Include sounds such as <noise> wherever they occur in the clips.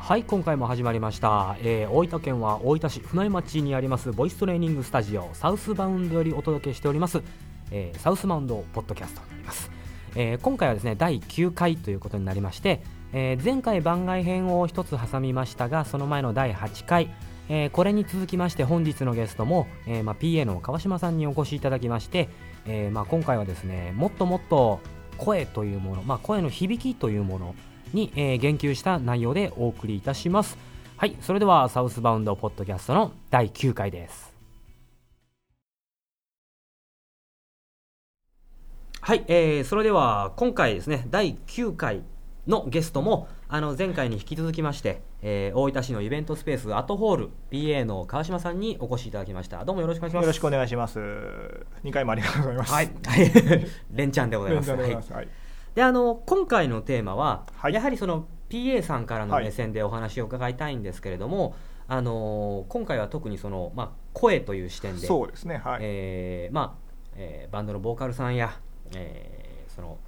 はい今回も始まりました、えー大分県は大分市船井町にありますボイストレーニングスタジオサウスバウンドよりお届けしております、えーサウスバウンドポッドキャストになります、えー今回はですね第9回ということになりまして、えー前回番外編を一つ挟みましたがその前の第8回えーこれに続きまして本日のゲストも、えーまあ、PA の川島さんにお越しいただきまして、えーまあ、今回はですねもっともっと声というもの、まあ、声の響きというものに、えー言及した内容でお送りいたします。はいそれではサウスバウンドポッドキャストの第9回です。はい、えーそれでは今回ですね第9回のゲストもあの前回に引き続きまして、えー大分市のイベントスペースアットホール BA の川島さんにお越しいただきました。どうもよろしくお願いします。よろしくお願いします。二回もありがとうございます。はい連チャンでございます。はいます。はい。であの今回のテーマは、はいやはりその PA さんからのはい目線でお話を伺いたいんですけれども、あの今回は特にその、まあ、声という視点でそうですね。はい。えーまあえーバンドのボーカルさんや、えーその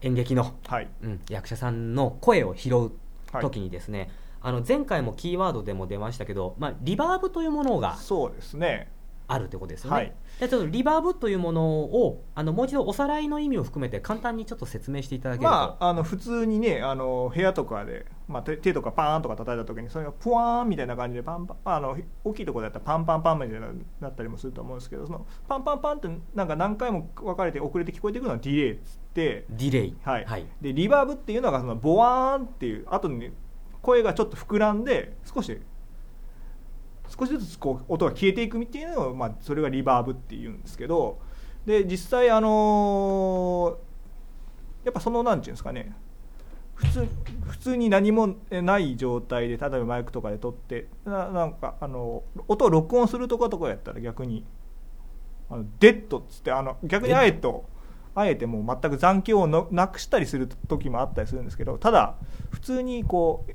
演劇の、はい。うん、役者さんの声を拾うはい時にですね、あの前回もキーワードでも出ましたけど、まあ、リバーブというものがそうですね。あるということですよね。はいでちょっとリバーブというものをあのもう一度おさらいの意味を含めて簡単にちょっと説明していただけると、まああの普通にねあの部屋とかでまあ手手とかパーンとか叩いた時にそれがプワーンみたいな感じでパンパンあの大きいところだったらパンパンパンみたいななったりもすると思うんですけどそのパンパンパンってなんか何回も分かれて遅れて聞こえてくるのはディレイっつって。ディレイ、はいはいでリバーブっていうのがそのボワーンっていう後に声がちょっと膨らんで少し少しずつこう音が消えていくっていうのを、まあ、それがリバーブっていうんですけどで実際あのやっぱそのなんていうんですかね。普通普通に何もない状態で例えばマイクとかで撮ってななんかあの音を録音するとことかやったら逆にあのデッドっつってあの逆にあえとあえてもう全く残響をのなくしたりする時もあったりするんですけどただ普通にこう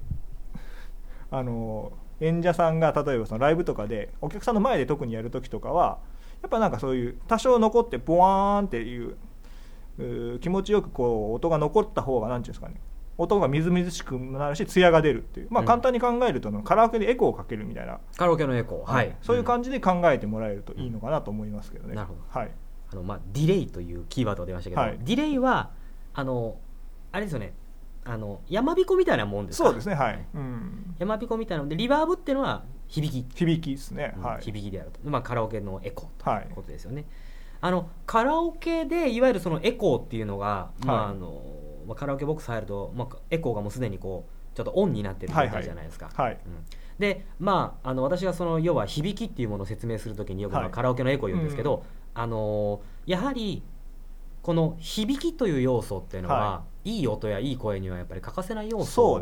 あの演者さんが例えばそのライブとかでお客さんの前で特にやる時とかはやっぱなんかそういう多少残ってボワーンっていう気持ちよくこう音が残った方がなんていうんですかね。音がみずみずしくなるし艶が出るっていう。まあうん。簡単に考えると、カラオケでエコーをかけるみたいな、カラオケのエコー、はい。そういう感じ、じで考えてもらえるといいのかなと思いますけどね。なるほど。はい。あのまあ、ディレイというキーワードが出ましたけど、はい。ディレイはあのあれですよね。あの山彦みたいなもんですか？そうですね。はい、うん、山彦みたいなのでリバーブっていうのは響き、響きですね、うんはい。響きであると、まあ、カラオケのエコーはいとい。うことですよね、あのカラオケでいわゆるそのエコーっていうのが、まあはい。あのまあ、カラオケボックス入ると、まあ、エコーがもうすでにこうちょっとオンになってる状態じゃないですか、はい。うん。でまああの私がその要は響きっていうものを説明するときによくカラオケのエコーを言うんですけど、あのやはりこの響きという要素っていうのは、、はいい音やいい声にはやっぱり欠かせない要素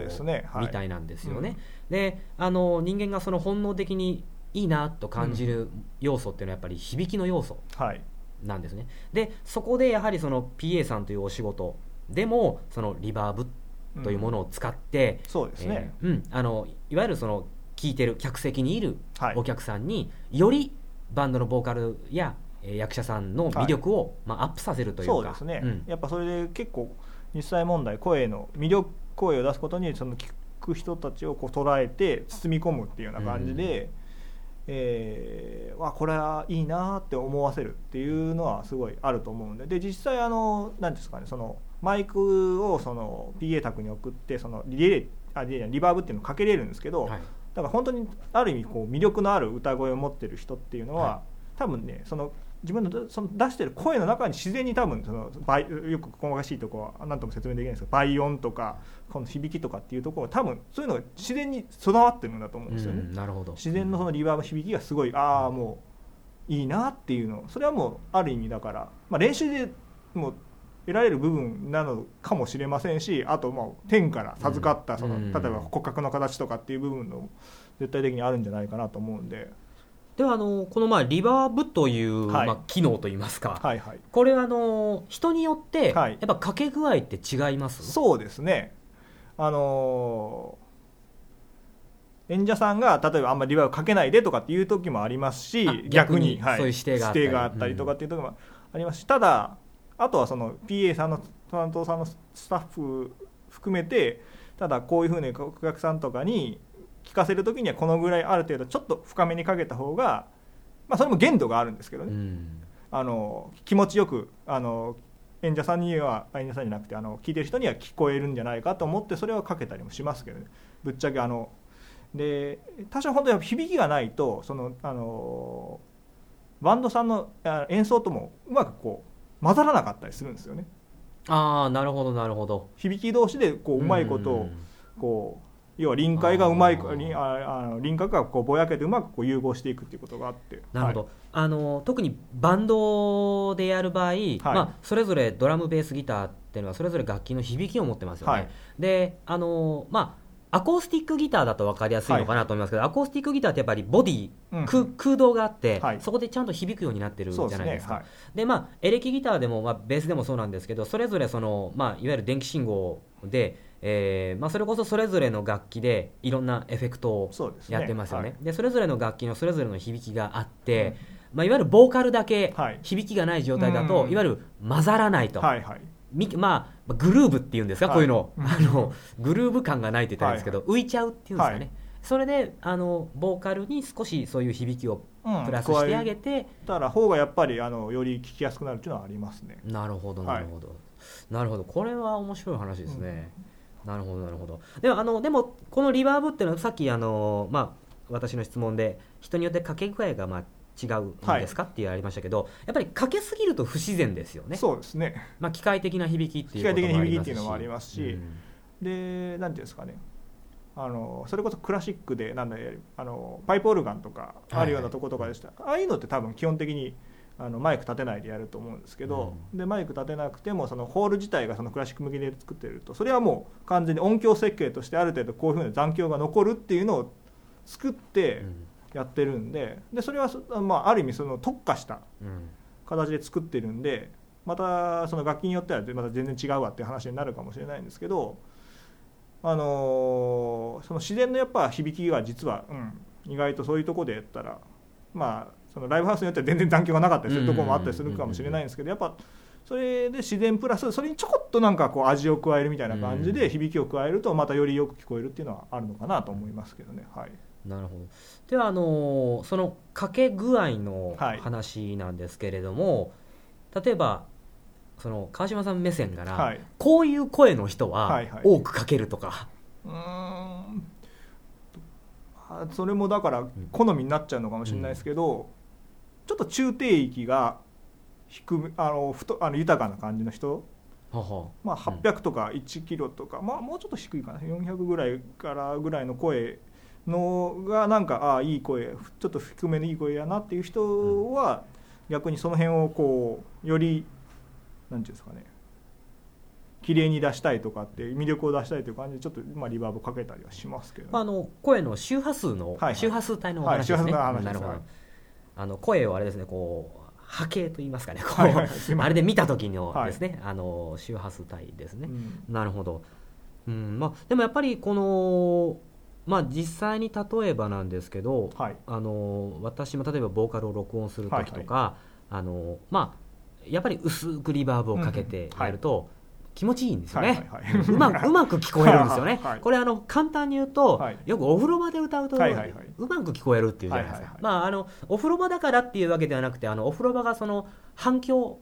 みたいなんですよね。であの人間がその本能的にいいなと感じる要素っていうのはやっぱり響きの要素はい。なんですね。でそこでやはりその PA さんというお仕事でもそのリバーブというものを使って、そうですね、えーうん、あのいわゆるその聞いてる客席にいるはい。お客さんによりバンドのボーカルやえー役者さんの魅力を、まあ、アップさせるというか。そうですね、ん。やっぱそれで結構実際問題声の魅力声を出すことにその聞く人たちをこう捉えて包み込むっていうような感じで、えーわこれはいいなって思わせるっていうのはすごいあると思うんでで実際あの何ですかねそのマイクをその PA 卓に送ってそのリレーあリリバーブっていうのをかけれるんですけど、はい。だから本当にある意味こう魅力のある歌声を持ってる人っていうのは、は多分ねその自分のその出してる声の中に自然に多分その倍よく細かしいとこは何とも説明できないんですけど倍音とかこの響きとかっていうところ多分そういうのが自然に備わってるんだと思うんですよね。うんなるほど。自然のそのリバーブ響きがすごいああもういいなっていうのそれはもうある意味だから、まあ、練習でもう得られる部分なのかもしれませんしあともう天から授かったその、うん。例えば骨格の形とかっていう部分の絶対的にあるんじゃないかなと思うんでではあのこのまあリバーブという、はい。まあ、機能といいますか、はいはい。これはあの人によって、はい。やっぱかけ具合って違います？そうですね。あのー演者さんが例えばあんまりリバーブかけないでとかっていう時もありますしあ逆逆にに、はい、そういう指定があったり。指定があったりとかっていう時もあります。し、ただあとはその PA さんの担当さんのスタッフ含めてただこういうふうにお客さんとかに聞かせる時にはこのぐらいある程度ちょっと深めにかけた方が、まあ、それも限度があるんですけどね、うん。あの気持ちよくあの演者さんには演者さんじゃなくてあの聞いてる人には聞こえるんじゃないかと思ってそれはかけたりもしますけどね。ぶっちゃけあので多少本当に響きがないとそのあのバンドさんのあ演奏ともうまくこう混ざらなかったりするんですよね。ああなるほどなるほど。響き同士でこううまいことをこう要は臨界がうまいあああの輪郭がこうぼやけてうまくこう融合していくっていうことがあって。なるほど、はい。あの特にバンドでやる場合、まあ、それぞれドラムベースギターっていうのはそれぞれ楽器の響きを持ってますよね、はい。であのまあアコースティックギターだと分かりやすいのかなと思いますけど、アコースティックギターってやっぱりボディ、うん。空空洞があって、はい。そこでちゃんと響くようになってるじゃないですか。ね。はい。でまあエレキギターでも、まあ、ベースでもそうなんですけどそれぞれその、まあ、いわゆる電気信号で、えーまあ、それこそそれぞれの楽器でいろんなエフェクトをやってますよね。はい。でそれぞれの楽器のそれぞれの響きがあって、まあ、いわゆるボーカルだけはい。響きがない状態だと、うん。いわゆる混ざらないと、はいはい。みまあ、グルーブっていうんですか、はい。こういうの。うん。あのグルーヴ感がないって言ったんですけど、浮いちゃうっていうんですかね、はい。それであのボーカルに少しそういう響きをうんプラスしてあげて、たら方がやっぱりあのより聞きやすくなるっていうのはありますね。なるほどはい。なるほど、なるほど。これは面白い話ですね、なるほどなるほど。でもあのでもこのリバーブっていうのはさっきあの、まあ、私の質問で人によってかけ具合がまあ違うんですか？っていうありましたけど、やっぱりかけすぎると不自然ですよね。そうですね。まあ、機械的な響きっていう機械的なありますし。響きっていうのもありますし。で、なんていうんですかね。あのそれこそクラシックでなんだあのパイプオルガンとかあるようなとことかでした、ああいうのって多分基本的にあのマイク立てないでやると思うんですけど、でマイク立てなくてもそのホール自体がそのクラシック向きで作ってるとそれはもう完全に音響設計としてある程度こういうふうな残響が残るっていうのを作ってうん。やってるんででそれはそ、まあ、ある意味その特化したうん。形で作ってるんでまたその楽器によってはまた全然違うわっていう話になるかもしれないんですけど、あのーその自然のやっぱ響きが実は、うん、意外とそういうところでやったらまあそのライブハウスによっては全然残響がなかったりするところもあったりするかもしれないんですけどやっぱそれで自然プラスそれにちょこっとなんかこう味を加えるみたいな感じうんで響きを加えるとまたよりよく聞こえるっていうのはあるのかなと思いますけどね。はい。なるほど。ではあのそのかけ具合のはい話なんですけれども、例えばその川島さん目線から、はい。こういう声の人ははいはい。多くかけるとか、うーん。あそれもだから好みになっちゃうのかもしれないですけど、ちょっと中低域が低めあの太あの豊かな感じの人、まあ、うん800とか1キロとか、まあ、もうちょっと低いかな。400ぐらいからぐらいの声のがなんかああいい声ちょっと低めのいい声やなっていう人は、逆にその辺をこうよりなんていうんですかね。綺麗に出したいとかって魅力を出したいという感じでちょっと、まあ、リバーブかけたりはしますけど。ね、まあ、あの声の周波数の、はいはい。周波数帯のお話ですね、はい周波数の話です。なるほど、はいあの声をあれですねこう波形と言いますかねこう、はいはいあれで見た時のですね、あの周波数帯ですね、うん。なるほど、うんまあ、でもやっぱりこの、まあ、実際に例えばなんですけど、はい。あの私も例えばボーカルを録音する時とか、あのまあ、やっぱり薄くリバーブをかけてやると気持ちいいんですよね、うまく <laughs> うまく聞こえるんですよね、はい。これあの簡単に言うと、はい。よくお風呂場で歌うと、うまく聞こえるっていうじゃないですか、まあ、あのお風呂場だからっていうわけではなくてあのお風呂場がその反響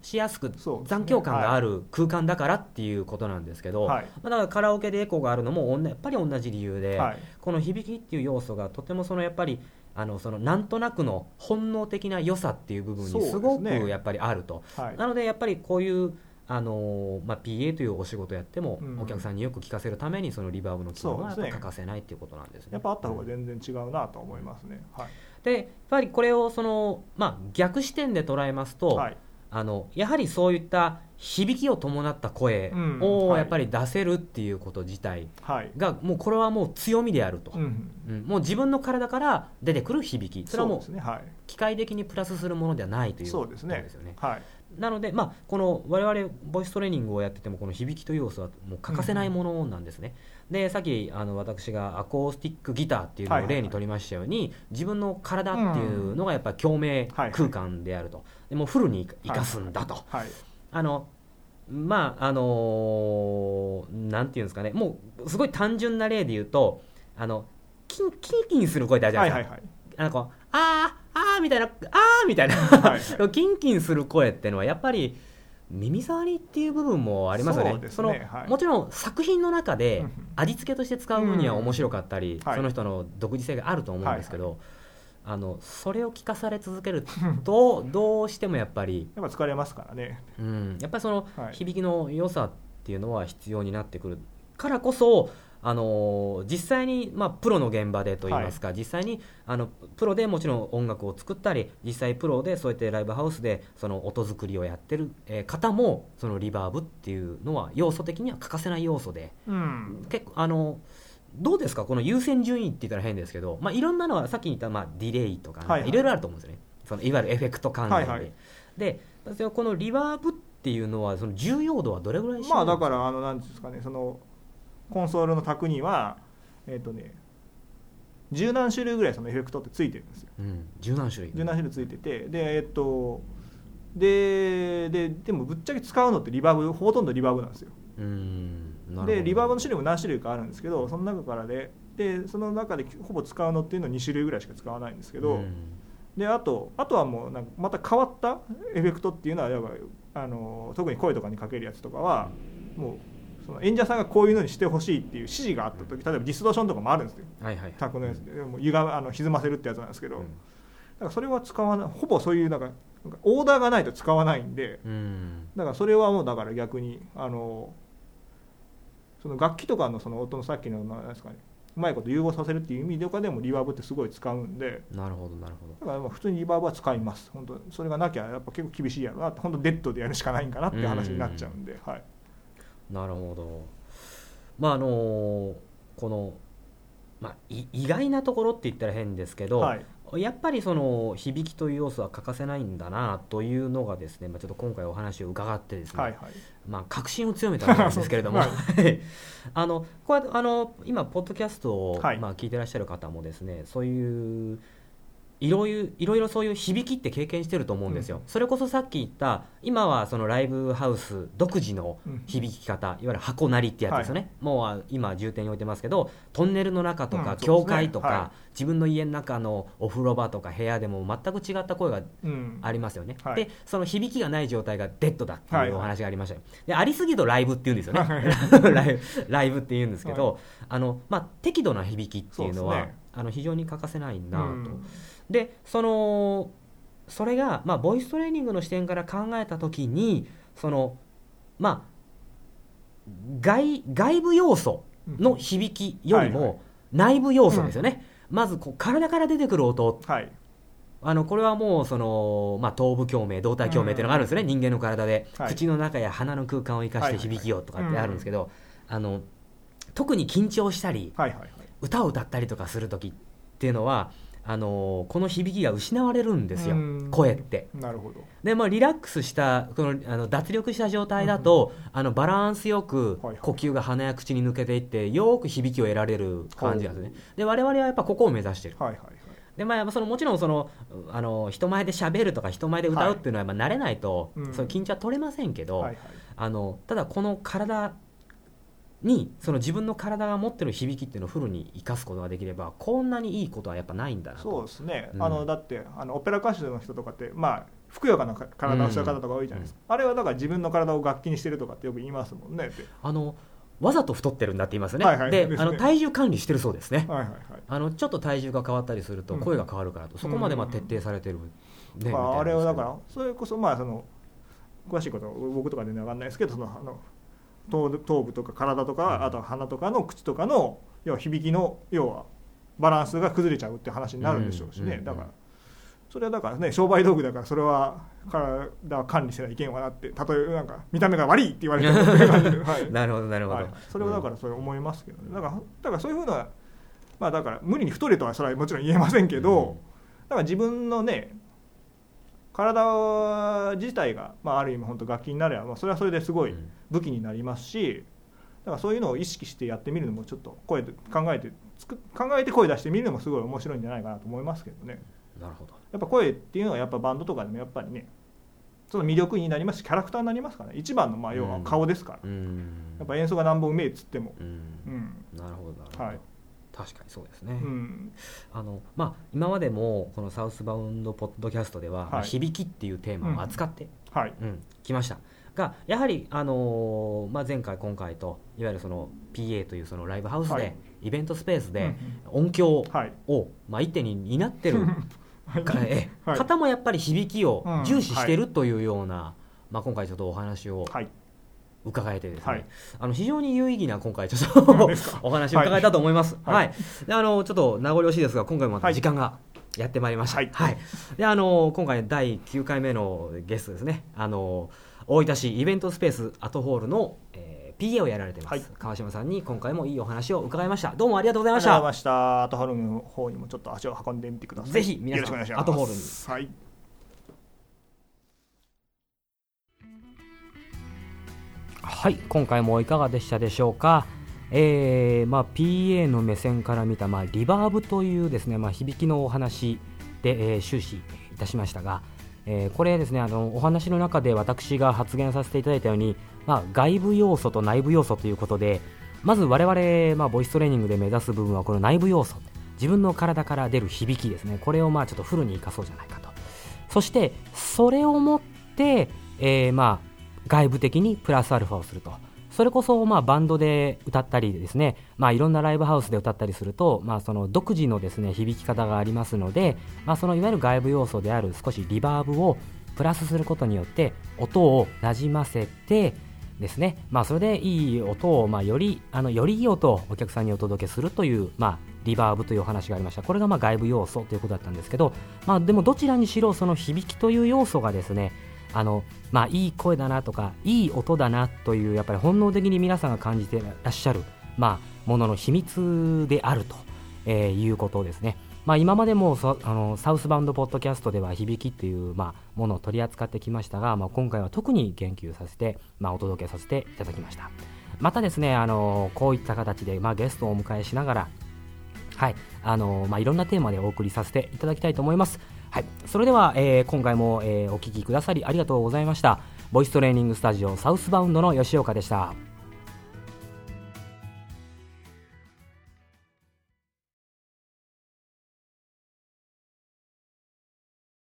しやすく残響感がある空間だからっていうことなんですけど、はい。まあ、だからカラオケでエコーがあるのもおんなやっぱり同じ理由で、はい。この響きっていう要素がとてもそのやっぱりあのそのなんとなくの本能的な良さっていう部分にすごくやっぱりあると、はい。なのでやっぱりこういうあのまあ、PA というお仕事やっても、うん。お客さんによく聞かせるためにそのリバーブの機能はやっぱそうですね。欠かせないっていうことなんですね。やっぱあった方が全然違うなと思いますね。はい。でやっぱりこれをその、まあ、逆視点で捉えますと、はい。あのやはりそういった響きを伴った声をやっぱり出せるっていうこと自体はい。がもうこれはもう強みであると、うん。うん。もう自分の体から出てくる響き。それはもう機械的にプラスするものではないということそうですね。ですよね。はいなので、まあ、この我々ボイストレーニングをやっててもこの響きという要素はもう欠かせないものなんですね。でさっきあの私がアコースティックギターっていうのを例に取りましたように、自分の体っていうのがやっぱり共鳴はい空間であると、でもうフルに生かすんだと、はい。あのまああのーなんていうんですかね。もうすごい単純な例で言うとあのキンキンキンする声ってあるじゃないですか、はいはいはい。なんかこうあーあーみたいなあーみたいな、はい <laughs> キンキンする声ってのはやっぱり耳障りっていう部分もありますよね。そうですのねはい。もちろん作品の中でうんうん。味付けとして使う分には面白かったり、はい。その人の独自性があると思うんですけど、あのそれを聞かされ続けると <laughs> どうしてもやっぱり、やっぱ疲れますからね。うん、やっぱりそのはい。響きの良さっていうのは必要になってくるからこそあの実際に、まあ、プロの現場でといいますか、実際にあのプロでもちろん音楽を作ったり実際プロでそうやってライブハウスでその音作りをやってる、えー方もそのリバーブっていうのは要素的には欠かせない要素でうん。結構あのどうですか？この優先順位って言ったら変ですけど、まあ、いろんなのはさっき言った、まあ、ディレイとか、はいはい。いろいろあると思うんですよね。そのいわゆるエフェクト関連で、はいはい。でこのリバーブっていうのはその重要度はどれぐらいまあだらからあのなんですかねそのコンソールの卓にはえっ、とね十何種類ぐらいそのエフェクトってついてるんですよ。うん、十何種類。十何種類ついててでえっ、とでででもぶっちゃけ使うのってリバーブほとんどリバーブなんですよ。でリバーブの種類も何種類かあるんですけどその中からででその中でほぼ使うのっていうのは2種類ぐらいしか使わないんですけど、うん。であとあとはもうなんかまた変わったエフェクトっていうのはやっぱあの特に声とかにかけるやつとかはもうその演者さんがこういうのにしてほしいっていう指示があった時例えばディストーションとかもあるんですよ。はいはい。タクのやつで。でも歪まあの歪ませるってやつなんですけど、うん。だからそれは使わない。ほぼそういうなんかオーダーがないと使わないんでうん。だからそれはもうだから逆にあのその楽器とかのその音のさっきのなんですかねうまいこと融合させるっていう意味とかでもリバーブってすごい使うんでなるほどなるほど。だからまあ普通にリバーブは使います。本当それがなきゃやっぱ結構厳しいやろなって本当デッドでやるしかないんかなって話になっちゃうんで、はい、なるほど。まああのこの、まあ、い意外なところって言ったら変ですけど、はい。やっぱりその響きという要素は欠かせないんだなというのがですね、まあ、ちょっと今回お話を伺ってですね、はいはい。まあ、確信を強めたんですけれども、<laughs> は <laughs> あのこうやってあの今、ポッドキャストを、はい。まあ、聞いてらっしゃる方もですねそういういろいろいろいろそういう響きって経験してると思うんですよ、うん。それこそさっき言った今はそのライブハウス独自のうん。響き方、いわゆる箱なりってやつですよね、もうあ今重点に置いてますけどトンネルの中とか、教会とか、は自分の家の中のお風呂場とか部屋でも全く違った声がうん。ありますよね、はい。でその響きがない状態がデッドだってはい。いうお話がありましたよ、でありすぎるとライブって言うんですよね。<laughs> ライブって言うんですけど、あのまあ、適度な響きっていうのはあの非常に欠かせないなと、うん。でそのそれが、まあ、ボイストレーニングの視点から考えた時にそのまあ外外部要素の響きよりはいはい。も内部要素ですよね、まずこう体から出てくる音。はい。あのこれはもうその、まあ、頭部共鳴動体共鳴っていうのがあるんですよね、人間の体で、はい。口の中や鼻の空間を生かして響きをとかってあるんですけど、あの特に緊張したりはいはいはい歌を歌ったりとかする時っていうのはあのこの響きが失われるんですようん。声って。なるほど。でまあ、リラックスしたこのあの脱力した状態だと、あのバランスよくはいはい。呼吸が鼻や口に抜けていってよく響きを得られる感じなんですね。で我々はやっぱここを目指してる。はいはいはい。でまあ、そのもちろんそのあの人前で喋るとか人前で歌うっていうのはやっぱ慣れないと、うん。その緊張は取れませんけど、はいはい。あのただこの体にその自分の体が持ってる響きっていうのをフルに生かすことができればこんなにいいことはやっぱないんだなと。そうですね、うん。あのだってあのオペラ歌手の人とかってまあふくよかなか体をした方とか多いじゃないですか、あれはだから自分の体を楽器にしてるとかってよく言いますもんね。あのわざと太ってるんだって言いますよね、はいはい。でね。あの体重管理してるそうですね、はいはいはい。あのちょっと体重が変わったりするとうん。声が変わるからと、そこまでまあ徹底されてる、ねまあ、あれはだからそれこそまあその詳しいことは僕とかで分かんないですけどそのあの頭部頭部とか体とか、うん。あとは鼻とかの口とかの要は響きの要はバランスが崩れちゃうって話になるんでしょうしね、うんうんだからそれはだからね商売道具だからそれは体は管理せないけんわなってたとえなんか見た目が悪いって言われても <laughs> はい。なるほどなるほど、はい、それはだからそれ思いますけどね。だからだからそういうふうなまあだから無理に太れとはそれはもちろん言えませんけど、だから自分のね体自体が、まあ、ある意味本当楽器になれば、まあ、それはそれですごいうん武器になりますしだからそういうのを意識してやってみるのもちょっと声で考えてつく考えて声出してみるのもすごい面白いんじゃないかなと思いますけどね。なるほど。やっぱ声っていうのはやっぱバンドとかでもやっぱりねその魅力になりますしキャラクターになりますからね。一番のまあ要は顔ですから、うん。やっぱ演奏が何本うめえっつっても、うん。うん。なるほどなるほど、はい。確かにそうですね、うん、あのまあ、今までもこのサウスバウンドポッドキャストでは、まあ響きっていうテーマを扱って、はい。うん。来ましたがやはり、あのーまあ、前回今回といわゆるその PA というそのライブハウスで、はい。イベントスペースでうん音響はい。を、まあ、一手に担ってる <laughs> はい。方もやっぱり響きをうん。重視してるというような、まあ、今回ちょっとお話をはい。伺えてですね、はい。あの非常に有意義な今回ちょっと <laughs> お話を伺えたと思います。は、はい。いであのちょっと名残惜しいですが今回も時間がやってまいりました。ははい。い。であの今回第9回目のゲストですね。あの大分市イベントスペースアトホールの、えー、PA をやられてます、はい。川島さんに今回もいいお話を伺いました。どうもありがとうございました。ありがとうございました。アトハルの方にもちょっと足を運んでみてください。ぜひ皆さんアトホールに。はい。はい、今回もいかがでしたでしょうか。えーまあ、PA の目線から見た、まあ、リバーブというですね、まあ、響きのお話で、えー終始いたしましたが、えーこれですねあのお話の中で私が発言させていただいたように、まあ、外部要素と内部要素ということでまず我々、まあ、ボイストレーニングで目指す部分はこの内部要素。自分の体から出る響きですね。これをまあちょっとフルに生かそうじゃないかと。そしてそれをもって、えーまあ外部的にプラスアルファをすると。それこそまあバンドで歌ったりですね、まあ、いろんなライブハウスで歌ったりすると、まあ、その独自のですね響き方がありますので、まあ、そのいわゆる外部要素である少しリバーブをプラスすることによって音をなじませてですね、まあ、それでいい音を、まあ、よりあのよりいい音をお客さんにお届けするという、まあ、リバーブというお話がありました。これがまあ外部要素ということだったんですけど、まあ、でもどちらにしろその響きという要素がですねあのまあ、いい声だなとかいい音だなというやっぱり本能的に皆さんが感じてらっしゃる、まあ、ものの秘密であると、えーいうことですね。まあ、今までもあのサウスバンドポッドキャストでは響きっていう、まあ、ものを取り扱ってきましたが、まあ、今回は特に言及させて、まあ、お届けさせていただきましたまたですねあのこういった形で、まあ、ゲストをお迎えしながらはいあのまあ、いろんなテーマでお送りさせていただきたいと思います。はい、それでは、えー今回も、えーお聴きくださりありがとうございました。ボイストレーニングスタジオサウスバウンドの吉岡でした。